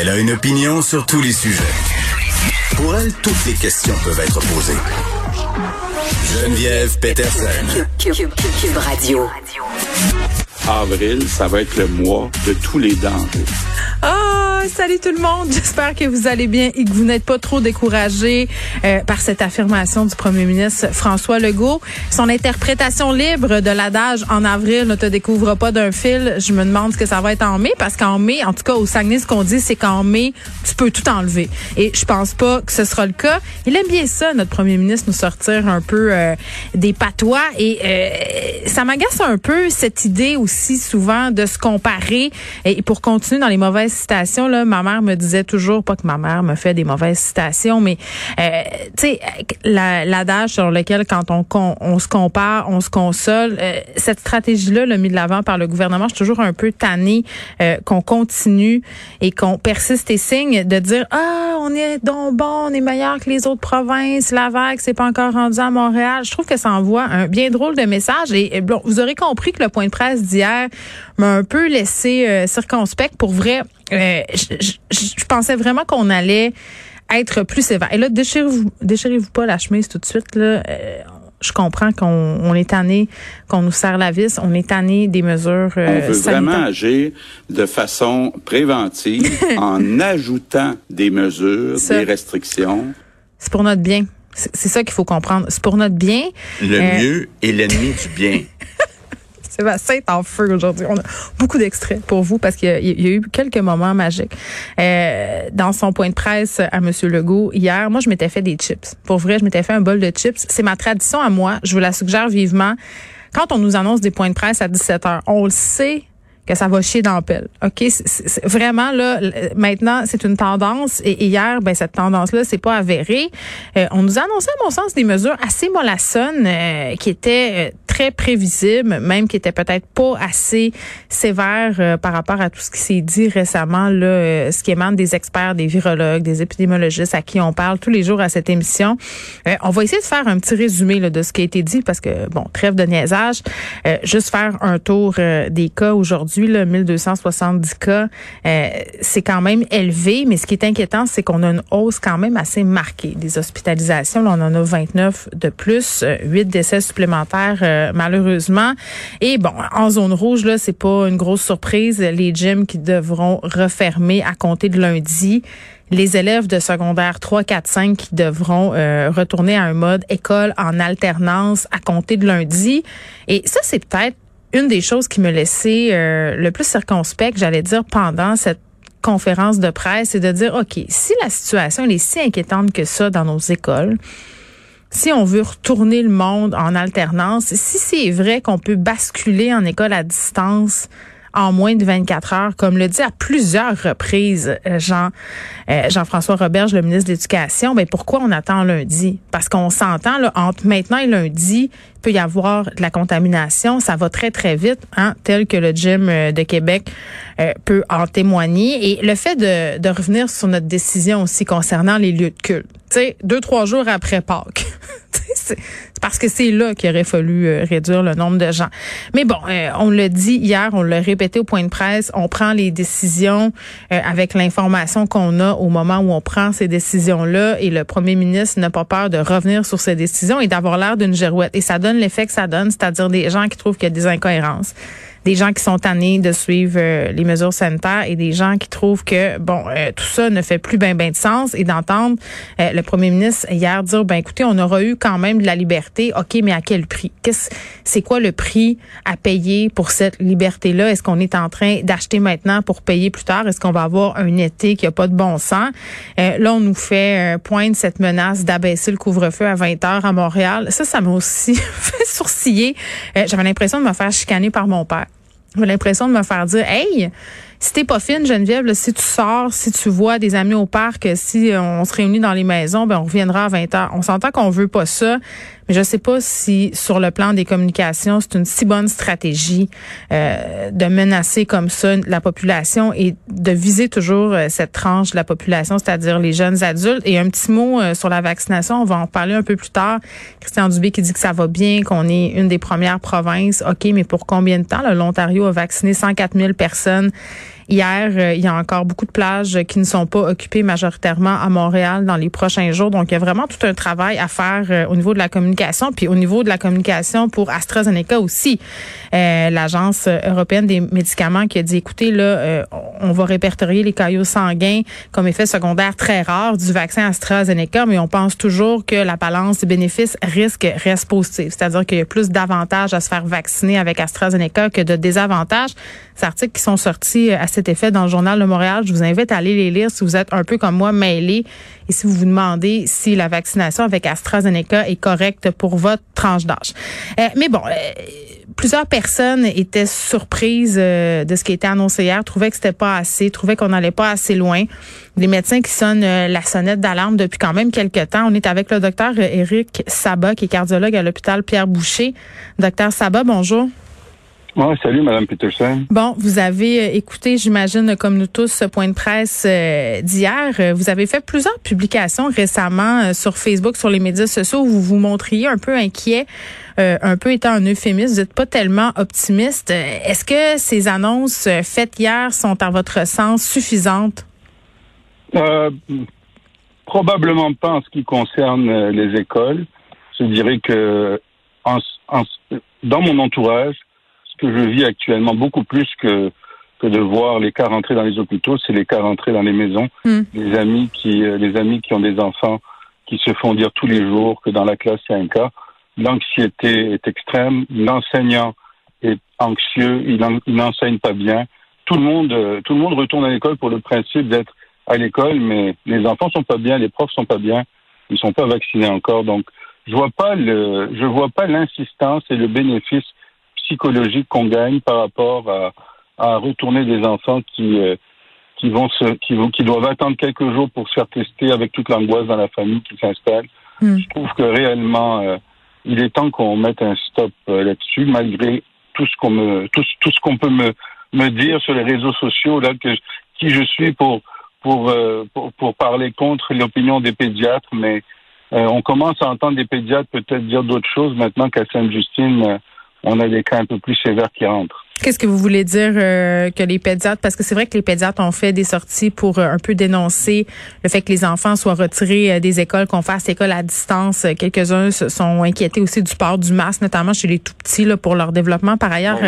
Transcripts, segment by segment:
Elle a une opinion sur tous les sujets. Pour elle, toutes les questions peuvent être posées. Geneviève Peterson. Cube, Cube- Cube Radio. avril, ça va être le mois de tous les dangers. Oh, salut tout le monde. J'espère que vous allez bien et que vous n'êtes pas trop découragés euh, par cette affirmation du premier ministre François Legault. Son interprétation libre de l'adage en avril ne te découvre pas d'un fil. Je me demande ce que ça va être en mai parce qu'en mai, en tout cas au Saguenay, ce qu'on dit, c'est qu'en mai, tu peux tout enlever. Et je pense pas que ce sera le cas. Il aime bien ça, notre premier ministre, nous sortir un peu euh, des patois et euh, ça m'agace un peu cette idée aussi souvent de se comparer et pour continuer dans les mauvaises citations ma mère me disait toujours pas que ma mère me fait des mauvaises citations mais euh, tu sais la- l'adage sur lequel quand on, on se compare, on se console, euh, cette stratégie là, le mis de l'avant par le gouvernement, je suis toujours un peu tannée euh, qu'on continue et qu'on persiste et signe de dire ah on est donc bon, on est meilleur que les autres provinces, la vague c'est pas encore rendu à Montréal. Je trouve que ça envoie un bien drôle de message et bon, vous aurez compris que le point de presse d'hier m'a un peu laissé euh, circonspect pour vrai. euh, je, je- je pensais vraiment qu'on allait être plus sévère. Et là, déchirez-vous, déchirez-vous pas la chemise tout de suite. Là. Euh, je comprends qu'on on est tanné, qu'on nous serre la vis, on est tanné des mesures On euh, veut sanitaires. vraiment agir de façon préventive en ajoutant des mesures, Ça. des restrictions. C'est pour notre bien. C'est c'est ça qu'il faut comprendre. C'est pour notre bien. Le Euh, mieux est l'ennemi du bien. Sébastien est en feu aujourd'hui. On a beaucoup d'extraits pour vous parce qu'il y, a- eu quelques moments magiques. Euh, dans son point de presse à M. Legault hier, moi, je m'étais fait des chips. Pour vrai, je m'étais fait un bol de chips. C'est ma tradition à moi. Je vous la suggère vivement. Quand on nous annonce des points de presse à 17 heures, on le sait que ça va chier dans la pelle. OK, vraiment là maintenant, c'est une tendance et hier ben cette tendance là, c'est pas avéré. Euh, on nous a annoncé à mon sens des mesures assez mollassonnes euh, qui étaient euh, très prévisibles, même qui étaient peut-être pas assez sévères euh, par rapport à tout ce qui s'est dit récemment là, euh, ce qui émane des experts, des virologues, des épidémiologistes à qui on parle tous les jours à cette émission. Euh, on va essayer de faire un petit résumé là, de ce qui a été dit parce que bon, trêve de niaisage, Euh, juste faire un tour euh, des cas aujourd'hui là, 1270 cas, euh, c'est quand même élevé, mais ce qui est inquiétant, c'est qu'on a une hausse quand même assez marquée des hospitalisations. Là, on en a 29 de plus, euh, 8 décès supplémentaires malheureusement. Et bon, en zone rouge, là, c'est pas une grosse surprise. Les gyms qui devront refermer à compter de lundi les élèves de secondaire 3, 4, 5 qui devront euh, retourner à un mode école en alternance à compter de lundi. Et ça, c'est peut-être une des choses qui me laissait euh, le plus circonspect, j'allais dire, pendant cette conférence de presse, c'est de dire, OK, si la situation elle est si inquiétante que ça dans nos écoles, si on veut retourner le monde en alternance, si c'est vrai qu'on peut basculer en école à distance en moins de 24 heures, comme le dit à plusieurs reprises euh, Jean euh, Jean-François Roberge, le ministre de l'Éducation, ben pourquoi on attend lundi? Parce qu'on s'entend là entre maintenant et lundi, il peut y avoir de la contamination, ça va très très vite, hein, tel que le gym euh, de Québec euh, peut en témoigner. Et le fait de, de revenir sur notre décision aussi concernant les lieux de culte, tu sais, deux trois jours après Pâques. C'est parce que c'est là qu'il aurait fallu euh, réduire le nombre de gens. Mais bon, euh, on l'a dit hier, on l'a répété au point de presse, on prend les décisions euh, avec l'information qu'on a au moment où on prend ces décisions-là et le premier ministre n'a pas peur de revenir sur ces décisions et d'avoir l'air d'une girouette. Et ça donne l'effet que ça donne, c'est-à-dire des gens qui trouvent qu'il y a des incohérences, des gens qui sont tannés de suivre euh, les mesures sanitaires et des gens qui trouvent que bon euh, tout ça ne fait plus ben ben de sens et d'entendre euh, le premier ministre hier dire ben écoutez on aura eu quand même de la liberté. Ok mais à quel prix? Qu'est-ce c'est quoi le prix à payer pour cette liberté là est-ce qu'on est en train d'acheter maintenant pour payer plus tard? Est-ce qu'on va avoir un été qui a pas de bon sens? Là on nous fait pointe cette menace d'abaisser le couvre-feu à 20 heures à Montréal. Ça ça m'a aussi fait sourciller. J'avais l'impression de me faire chicaner par mon père j'ai l'impression de me faire dire Hey, si t'es pas fine, Geneviève, si tu sors, si tu vois des amis au parc, si on se réunit dans les maisons, ben on reviendra à 20 heures. On s'entend qu'on veut pas ça, mais je sais pas si sur le plan des communications, c'est une si bonne stratégie euh, de menacer comme ça la population et de viser toujours euh, cette tranche de la population, c'est-à-dire les jeunes adultes. Et un petit mot euh, sur la vaccination, on va en parler un peu plus tard. Christian Dubé qui dit que ça va bien, qu'on est une des premières provinces. OK, mais pour combien de temps? L'Ontario a vacciné 104 000 personnes? Hier, euh, il y a encore beaucoup de plages qui ne sont pas occupées majoritairement à Montréal dans les prochains jours. Donc, il y a vraiment tout un travail à faire euh, au niveau de la communication, puis au niveau de la communication pour AstraZeneca aussi. Euh, L'Agence européenne des médicaments qui a dit, écoutez, là, on va répertorier les caillots sanguins comme effet secondaire très rare du vaccin AstraZeneca, mais on pense toujours que la balance des bénéfices-risques reste positive. C'est-à-dire qu'il y a plus d'avantages à se faire vacciner avec AstraZeneca que de désavantages. Ces articles qui sont sortis à cet effet dans le journal de Montréal. Je vous invite à aller les lire si vous êtes un peu comme moi mêlé et si vous vous demandez si la vaccination avec AstraZeneca est correcte pour votre tranche d'âge. Euh, mais bon, euh, plusieurs personnes étaient surprises euh, de ce qui était annoncé hier, trouvaient que c'était pas assez, trouvaient qu'on n'allait pas assez loin. Les médecins qui sonnent la sonnette d'alarme depuis quand même quelques temps. On est avec le docteur Éric Sabat, qui est cardiologue à l'hôpital Pierre Boucher. Docteur Sabat, bonjour salut, Madame Peterson. Bon, vous avez euh, écouté, j'imagine, comme nous tous, ce point de presse euh, d'hier. Euh, vous avez fait plusieurs publications récemment sur Facebook, sur les médias sociaux, où vous vous montriez un peu inquiet, un peu étant un euphémisme. Vous n'êtes pas tellement optimiste. Est-ce que ces annonces faites hier sont, à votre sens, suffisantes? probablement pas en ce qui concerne les écoles. Je dirais que dans mon entourage, que je vis actuellement, beaucoup plus que que de voir les cas rentrer dans les hôpitaux, c'est les cas rentrer dans les maisons. Hmm. Les amis qui, euh, les amis qui ont des enfants qui se font dire tous les jours que dans la classe il y a un cas. L'anxiété est extrême. L'enseignant est anxieux. Il, n'enseigne pas bien. Tout le monde, euh, tout le monde retourne à l'école pour le principe d'être à l'école, mais les enfants sont pas bien, les profs sont pas bien, ils sont pas vaccinés encore. Donc, je vois pas le, je vois pas l'insistance et le bénéfice psychologique qu'on gagne par rapport à, à, retourner des enfants qui euh, qui vont se qui vont qui doivent attendre quelques jours pour se faire tester avec toute l'angoisse dans la famille qui s'installe. Hmm. Je trouve que réellement euh, il est temps qu'on mette un stop euh, là-dessus malgré tout ce qu'on me tout, tout ce qu'on peut me me dire sur les réseaux sociaux là que qui je suis pour pour pour, pour parler contre l'opinion des pédiatres mais on commence à entendre des pédiatres peut-être dire d'autres choses maintenant qu'à Sainte-Justine on a des cas un peu plus sévères qui rentrent. Qu'est-ce que vous voulez dire euh, que les pédiatres, parce que c'est vrai que les pédiatres ont fait des sorties pour euh, un peu dénoncer le fait que les enfants soient retirés euh, des écoles, qu'on fasse école à distance. Quelques-uns se sont inquiétés aussi du port du masque, notamment chez les tout petits là, pour leur développement. Par ailleurs,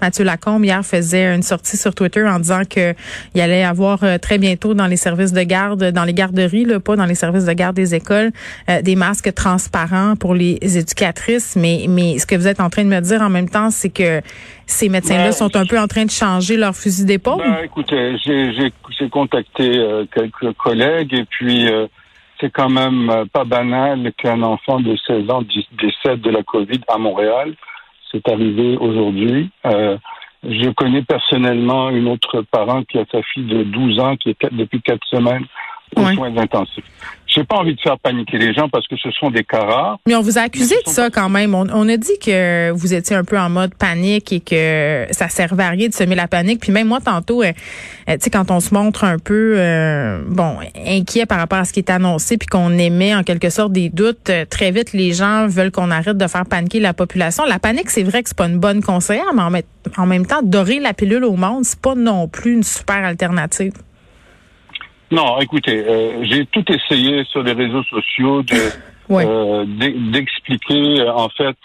Mathieu Lacombe hier faisait une sortie sur Twitter en disant que il allait avoir très bientôt dans les services de garde, dans les garderies, là, pas dans les services de garde des écoles, des masques transparents pour les éducatrices. Mais mais ce que vous êtes en train de me dire en même temps, c'est que ces médecins-là ben, sont un peu en train de changer leur fusil d'épaule? Ben, écoutez, j'ai contacté euh, quelques collègues et puis euh, c'est quand même euh, pas banal qu'un enfant de 16 ans décède de la COVID à Montréal. C'est arrivé aujourd'hui. je connais personnellement une autre parent qui a sa fille de 12 ans qui est depuis quatre semaines aux soins intensifs. J'ai pas envie de faire paniquer les gens parce que ce sont des cas rares. Mais on vous a accusé de ça quand même. On, a dit que vous étiez un peu en mode panique et que ça servait à rien de semer la panique. Puis même moi tantôt, euh, euh, tu sais, quand on se montre un peu, euh, bon, inquiet par rapport à ce qui est annoncé, puis qu'on émet en quelque sorte des doutes, très vite les gens veulent qu'on arrête de faire paniquer la population. La panique, c'est vrai que c'est pas une bonne conseillère, mais en, en même temps, dorer la pilule au monde, c'est pas non plus une super alternative. Non, écoutez, euh, j'ai tout essayé sur les réseaux sociaux de euh, d'expliquer euh, en fait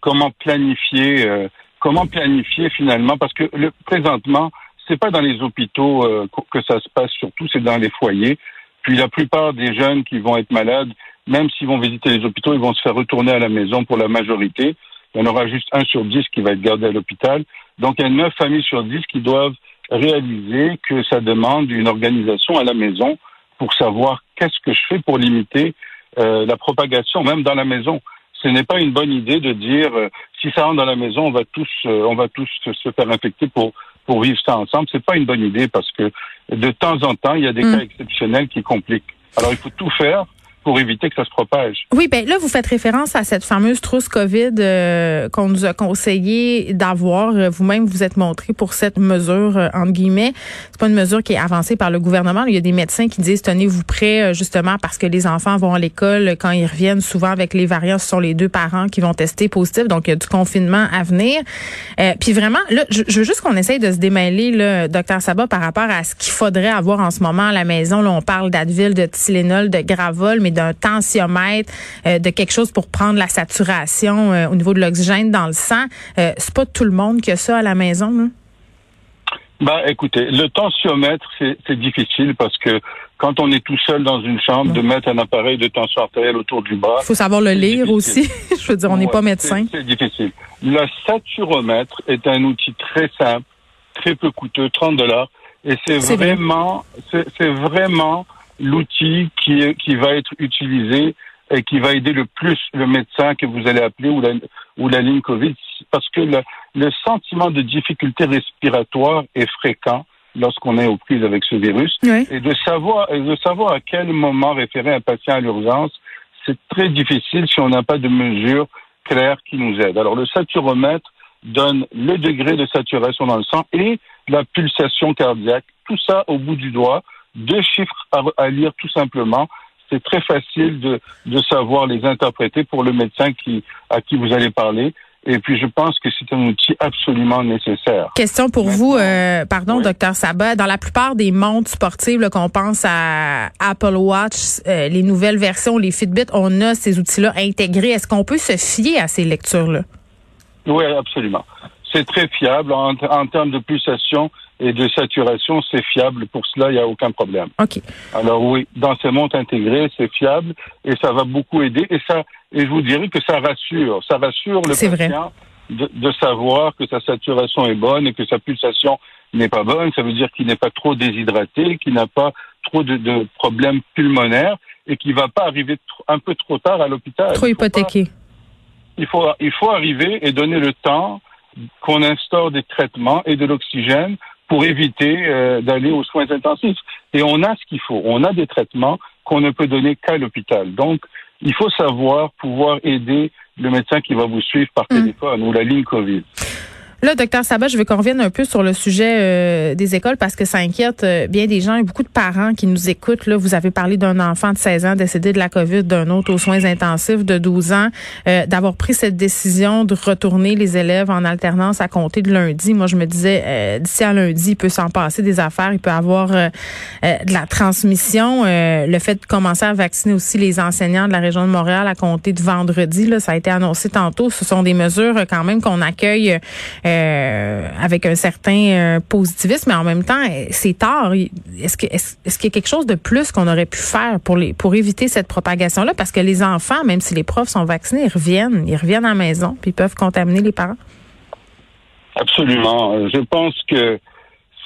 comment planifier comment planifier finalement Parce que le, présentement, c'est pas dans les hôpitaux euh, que ça se passe surtout, c'est dans les foyers. Puis la plupart des jeunes qui vont être malades, même s'ils vont visiter les hôpitaux, ils vont se faire retourner à la maison pour la majorité. Il y en aura juste un sur dix qui va être gardé à l'hôpital. Donc il y a neuf familles sur dix qui doivent réaliser que ça demande une organisation à la maison pour savoir qu'est-ce que je fais pour limiter euh, la propagation, même dans la maison. Ce n'est pas une bonne idée de dire euh, si ça rentre dans la maison, on va tous, euh, on va tous se faire infecter pour pour vivre ça ensemble. C'est pas une bonne idée parce que de temps en temps, il y a des Mm. cas exceptionnels qui compliquent. Alors il faut tout faire pour éviter que ça se propage. Oui, ben là, vous faites référence à cette fameuse trousse COVID euh, qu'on nous a conseillé d'avoir. Euh, Vous-même, vous êtes montré pour cette mesure, euh, entre guillemets. C'est pas une mesure qui est avancée par le gouvernement. Il y a des médecins qui disent tenez-vous prêts, euh, justement, parce que les enfants vont à l'école. Quand ils reviennent, souvent avec les variants, ce sont les deux parents qui vont tester positif. Donc, il y a du confinement à venir. Euh, puis vraiment, là, je, je veux juste qu'on essaye de se démêler, là, docteur Sabat, par rapport à ce qu'il faudrait avoir en ce moment à la maison. Là, on parle d'Advil, de Tylenol, de Gravol, mais d'un tensiomètre, euh, de quelque chose pour prendre la saturation euh, au niveau de l'oxygène dans le sang. Euh, c'est pas tout le monde qui a ça à la maison. Là? Bah, écoutez, le tensiomètre, c'est difficile parce que quand on est tout seul dans une chambre, de mettre un appareil de tension artérielle autour du bras, Il faut savoir le lire difficile. aussi. je veux dire, on n'est Ouais, pas médecin. C'est difficile. Le saturomètre est un outil très simple, très peu coûteux, 30 dollars, et c'est C'est vrai. vraiment, c'est vraiment l'outil qui qui va être utilisé et qui va aider le plus le médecin que vous allez appeler ou la, ou la ligne Covid, parce que le, le sentiment de difficulté respiratoire est fréquent lorsqu'on est aux prises avec ce virus Oui. et de savoir et de savoir à quel moment référer un patient à l'urgence, c'est très difficile si on n'a pas de mesures claires qui nous aident. Alors le saturomètre donne le degré de saturation dans le sang et la pulsation cardiaque, tout ça au bout du doigt, deux chiffres à, à lire tout simplement. C'est très facile de, de savoir les interpréter pour le médecin qui, à qui vous allez parler. Et puis je pense que c'est un outil absolument nécessaire. Question pour Maintenant, vous, euh, pardon, docteur Sabat. Dans la plupart des montres sportives, qu'on pense à Apple Watch, euh, les nouvelles versions, les Fitbit, on a ces outils-là intégrés. Est-ce qu'on peut se fier à ces lectures-là? Oui, absolument. C'est très fiable en, en termes de pulsation et de saturation, c'est fiable. Pour cela, il n'y a aucun problème. OK. Alors oui, dans ces montres intégrées, c'est fiable et ça va beaucoup aider. Et ça, et je vous dirais que ça rassure. Ça rassure le vrai. patient de, de savoir que sa saturation est bonne et que sa pulsation n'est pas bonne. Ça veut dire qu'il n'est pas trop déshydraté, qu'il n'a pas trop de, de problèmes pulmonaires et qu'il va pas arriver un peu trop tard à l'hôpital. Trop Il faut pas- hypothéqué. il faut, il faut arriver et donner le temps qu'on instaure des traitements et de l'oxygène pour éviter euh, d'aller aux soins intensifs. Et on a ce qu'il faut. On a des traitements qu'on ne peut donner qu'à l'hôpital. Donc, il faut savoir pouvoir aider le médecin qui va vous suivre par Mm. téléphone ou la ligne COVID. Là, docteur Sabat, je veux qu'on revienne un peu sur le sujet euh, des écoles parce que ça inquiète euh, bien des gens. A beaucoup de parents qui nous écoutent. Là, vous avez parlé d'un enfant de 16 ans décédé de la COVID, d'un autre aux soins intensifs de 12 ans, euh, d'avoir pris cette décision de retourner les élèves en alternance à compter de lundi. Moi, je me disais, euh, d'ici à lundi, il peut s'en passer des affaires, il peut avoir euh, euh, de la transmission. Le fait de commencer à vacciner aussi les enseignants de la région de Montréal à compter de vendredi, là, ça a été annoncé tantôt. Ce sont des mesures quand même qu'on accueille. Euh, avec un certain euh, positivisme, mais en même temps, c'est tard. Est-ce qu'il y a quelque chose de plus qu'on aurait pu faire pour pour éviter cette propagation-là? Parce que les enfants, même si les profs sont vaccinés, ils reviennent, ils reviennent à la maison, puis ils peuvent contaminer les parents. Absolument. Euh, Je pense que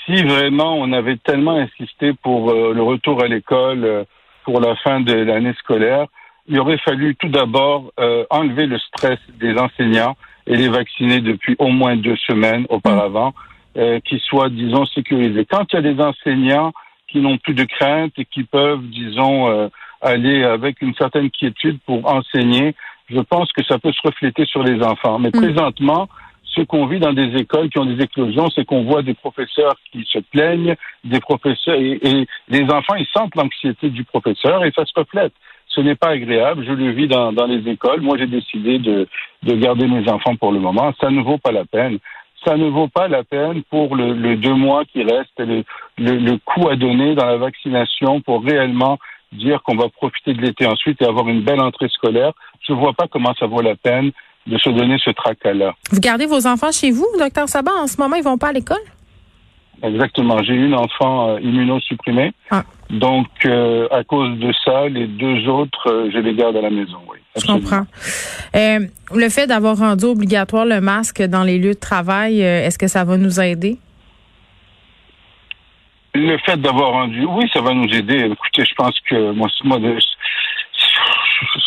si vraiment on avait tellement insisté pour le retour à l'école pour la fin de l'année scolaire, il aurait fallu tout d'abord enlever le stress des enseignants et les vacciner depuis au moins deux semaines auparavant, euh, qu'ils soient, disons, sécurisés. Quand il y a des enseignants qui n'ont plus de crainte et qui peuvent, disons, euh, aller avec une certaine quiétude pour enseigner, je pense que ça peut se refléter sur les enfants. Mais Mm. présentement, ce qu'on vit dans des écoles qui ont des éclosions, c'est qu'on voit des professeurs qui se plaignent, des professeurs et, et les enfants, ils sentent l'anxiété du professeur et ça se reflète. Ce n'est pas agréable. Je le vis dans, les écoles. Moi, j'ai décidé de, de garder mes enfants pour le moment. Ça ne vaut pas la peine. Ça ne vaut pas la peine pour le, deux mois qui reste, le, le, le coût à donner dans la vaccination pour réellement dire qu'on va profiter de l'été ensuite et avoir une belle entrée scolaire. Je ne vois pas comment ça vaut la peine de se donner ce tracas-là. Vous gardez vos enfants chez vous, docteur Sabat? En ce moment, ils vont pas à l'école? Exactement. J'ai une enfant euh, immunosupprimée. Ah. Donc, euh, à cause de ça, les deux autres, euh, je les garde à la maison, oui. Je comprends. Euh, le fait d'avoir rendu obligatoire le masque dans les lieux de travail, est-ce que ça va nous aider? Le fait d'avoir rendu, oui, ça va nous aider. Écoutez, je pense que moi, moi,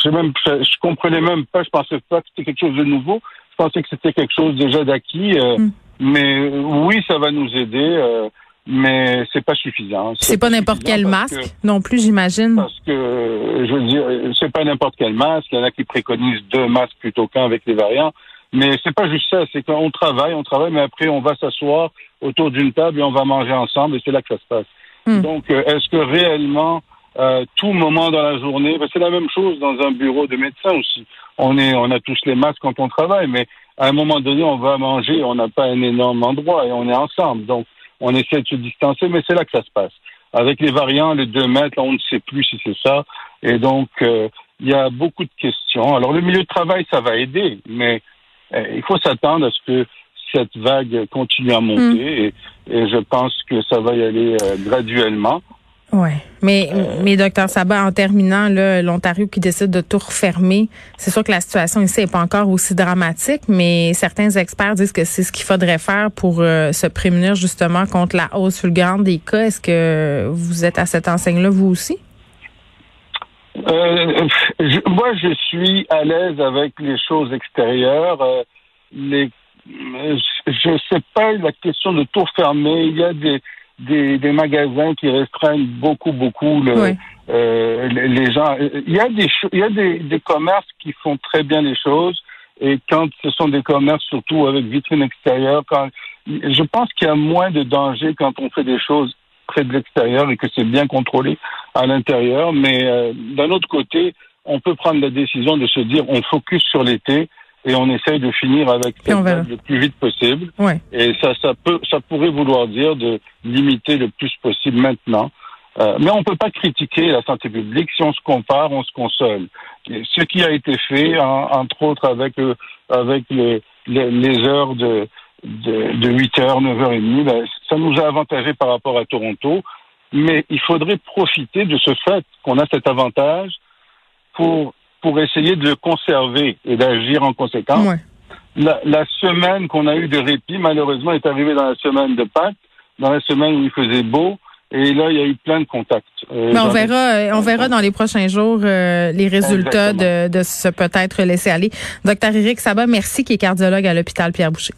je, même, je comprenais même pas. Je pensais pas que c'était quelque chose de nouveau. Je pensais que c'était quelque chose déjà d'acquis. Mm. Mais oui, ça va nous aider, euh, mais c'est pas suffisant. C'est pas n'importe suffisant quel masque que- non plus, j'imagine. Parce que, je veux dire, c'est pas n'importe quel masque. Il y en a qui préconisent deux masques plutôt qu'un avec les variants. Mais c'est pas juste ça. C'est qu'on travaille, on travaille, mais après, on va s'asseoir autour d'une table et on va manger ensemble et c'est là que ça se passe. Hmm. Donc, euh, est-ce que réellement, euh, tout moment dans la journée, c'est la même chose dans un bureau de médecin aussi. On est, on a tous les masques quand on travaille, mais à un moment donné, on va manger, on n'a pas un énorme endroit et on est ensemble. Donc, on essaie de se distancer, mais c'est là que ça se passe. Avec les variants, les deux mètres, on ne sait plus si c'est ça. Et donc, euh, il y a beaucoup de questions. Alors, le milieu de travail, ça va aider, mais euh, il faut s'attendre à ce que cette vague continue à monter et, et je pense que ça va y aller euh, graduellement. Ouais. Mais, mais docteur Sabat, en terminant, là, l'Ontario qui décide de tout refermer, c'est sûr que la situation ici n'est pas encore aussi dramatique, mais certains experts disent que c'est ce qu'il faudrait faire pour euh, se prémunir justement contre la hausse fulgurante des cas. Est-ce que vous êtes à cette enseigne-là, vous aussi? Euh, je- moi, je suis à l'aise avec les choses extérieures. Euh, les, je ne sais pas la question de tout fermer. Il y a des, des, des magasins qui restreignent beaucoup, beaucoup le, Oui. euh, les, gens. Il y a des il y a des, des commerces qui font très bien les choses. Et quand ce sont des commerces, surtout avec vitrine extérieure, quand je pense qu'il y a moins de danger quand on fait des choses près de l'extérieur et que c'est bien contrôlé à l'intérieur. Mais euh, d'un autre côté, on peut prendre la décision de se dire on focus sur l'été et on essaye de finir avec cette le plus vite possible. Ouais. Et ça, ça peut, ça pourrait vouloir dire de limiter le plus possible maintenant. Euh, mais on ne peut pas critiquer la santé publique. Si on se compare, on se console. Et ce qui a été fait, en- entre autres avec, euh, avec les, les, les heures de, de, de 8 heures, 9 heures et demie, ben, ça nous a avantagé par rapport à Toronto. Mais il faudrait profiter de ce fait qu'on a cet avantage pour, pour essayer de le conserver et d'agir en conséquence. Ouais. La, la semaine qu'on a eu de répit, malheureusement, est arrivée dans la semaine de Pâques, dans la semaine où il faisait beau, et là, il y a eu plein de contacts. Euh, Mais on verra, euh, on verra dans les prochains jours euh, les résultats de, de ce peut-être laisser aller. Docteur Éric Sabat, merci, qui est cardiologue à l'hôpital Pierre Boucher.